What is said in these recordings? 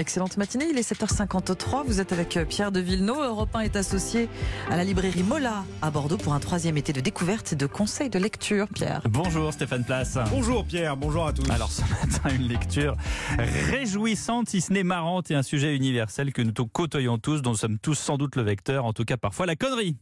Excellente matinée, il est 7h53. Vous êtes avec euh, Pierre de Villeneuve. Europe 1 est associé à la librairie Mola à Bordeaux pour un troisième été de découverte et de conseils de lecture. Pierre. Bonjour Stéphane Place. Bonjour Pierre, bonjour à tous. Alors ce matin, une lecture réjouissante, si ce n'est marrante, et un sujet universel que nous côtoyons tous, dont nous sommes tous sans doute le vecteur, en tout cas parfois la connerie.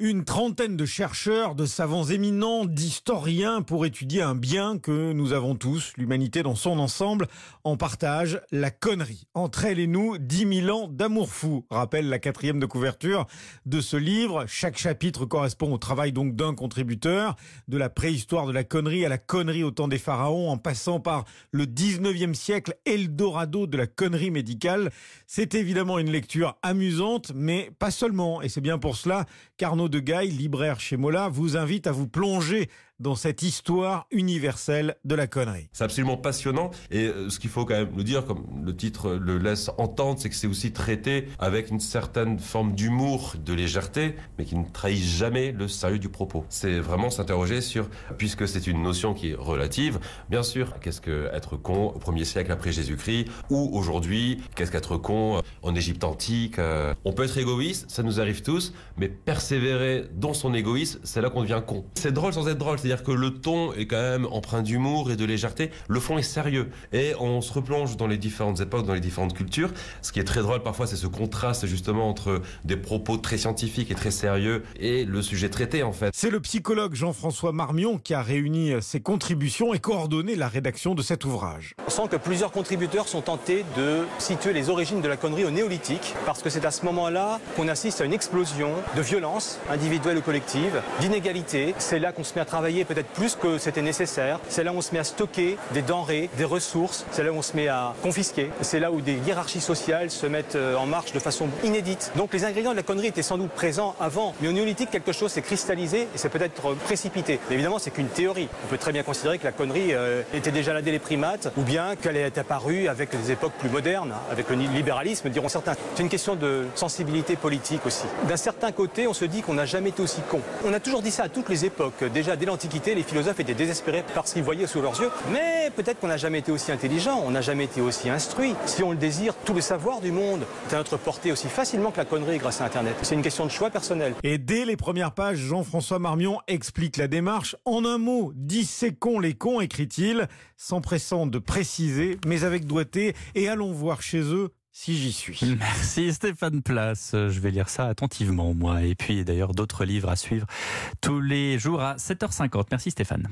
Une trentaine de chercheurs, de savants éminents, d'historiens pour étudier un bien que nous avons tous, l'humanité dans son ensemble, en partage, la connerie. Entre elle et nous, 10 000 ans d'amour fou, rappelle la quatrième de couverture de ce livre. Chaque chapitre correspond au travail donc d'un contributeur, de la préhistoire de la connerie à la connerie au temps des pharaons, en passant par le 19e siècle, Eldorado de la connerie médicale. C'est évidemment une lecture amusante, mais pas seulement. Et c'est bien pour cela qu'Arnaud de Gaille, libraire chez Mola, vous invite à vous plonger dans cette histoire universelle de la connerie. C'est absolument passionnant et euh, ce qu'il faut quand même nous dire, comme le titre le laisse entendre, c'est que c'est aussi traité avec une certaine forme d'humour, de légèreté, mais qui ne trahit jamais le sérieux du propos. C'est vraiment s'interroger sur, puisque c'est une notion qui est relative, bien sûr, qu'est-ce que être con au premier siècle après Jésus-Christ, ou aujourd'hui, qu'est-ce qu'être con en Égypte antique. Euh, on peut être égoïste, ça nous arrive tous, mais persévérer dans son égoïsme, c'est là qu'on devient con. C'est drôle sans être drôle, c'est-à-dire que le ton est quand même empreint d'humour et de légèreté. Le fond est sérieux. Et on se replonge dans les différentes époques, dans les différentes cultures. Ce qui est très drôle parfois, c'est ce contraste justement entre des propos très scientifiques et très sérieux et le sujet traité en fait. C'est le psychologue Jean-François Marmion qui a réuni ses contributions et coordonné la rédaction de cet ouvrage. On sent que plusieurs contributeurs sont tentés de situer les origines de la connerie au néolithique, parce que c'est à ce moment-là qu'on assiste à une explosion de violence individuelle ou collective, d'inégalité. C'est là qu'on se met à travailler peut-être plus que c'était nécessaire. C'est là où on se met à stocker des denrées, des ressources. C'est là où on se met à confisquer. C'est là où des hiérarchies sociales se mettent euh, en marche de façon inédite. Donc les ingrédients de la connerie étaient sans doute présents avant. Mais au néolithique, quelque chose s'est cristallisé et c'est peut-être précipité. Mais évidemment, c'est qu'une théorie. On peut très bien considérer que la connerie euh, était déjà là dès les primates ou bien qu'elle est apparue avec des époques plus modernes, avec le libéralisme, diront certains. C'est une question de sensibilité politique aussi. D'un certain côté, on se dit qu'on n'a jamais été aussi con. On a toujours dit ça à toutes les époques. Déjà dès les philosophes étaient désespérés par ce qu'ils voyaient sous leurs yeux. Mais peut-être qu'on n'a jamais été aussi intelligent, on n'a jamais été aussi instruit. Si on le désire, tout le savoir du monde est à notre portée aussi facilement que la connerie grâce à Internet. C'est une question de choix personnel. Et dès les premières pages, Jean-François Marmion explique la démarche. En un mot, disséquons les cons, écrit-il, s'empressant de préciser, mais avec doigté, et allons voir chez eux si j'y suis. Merci Stéphane Place. Je vais lire ça attentivement, moi. Et puis d'ailleurs d'autres livres à suivre tous les jours à 7h50. Merci Stéphane.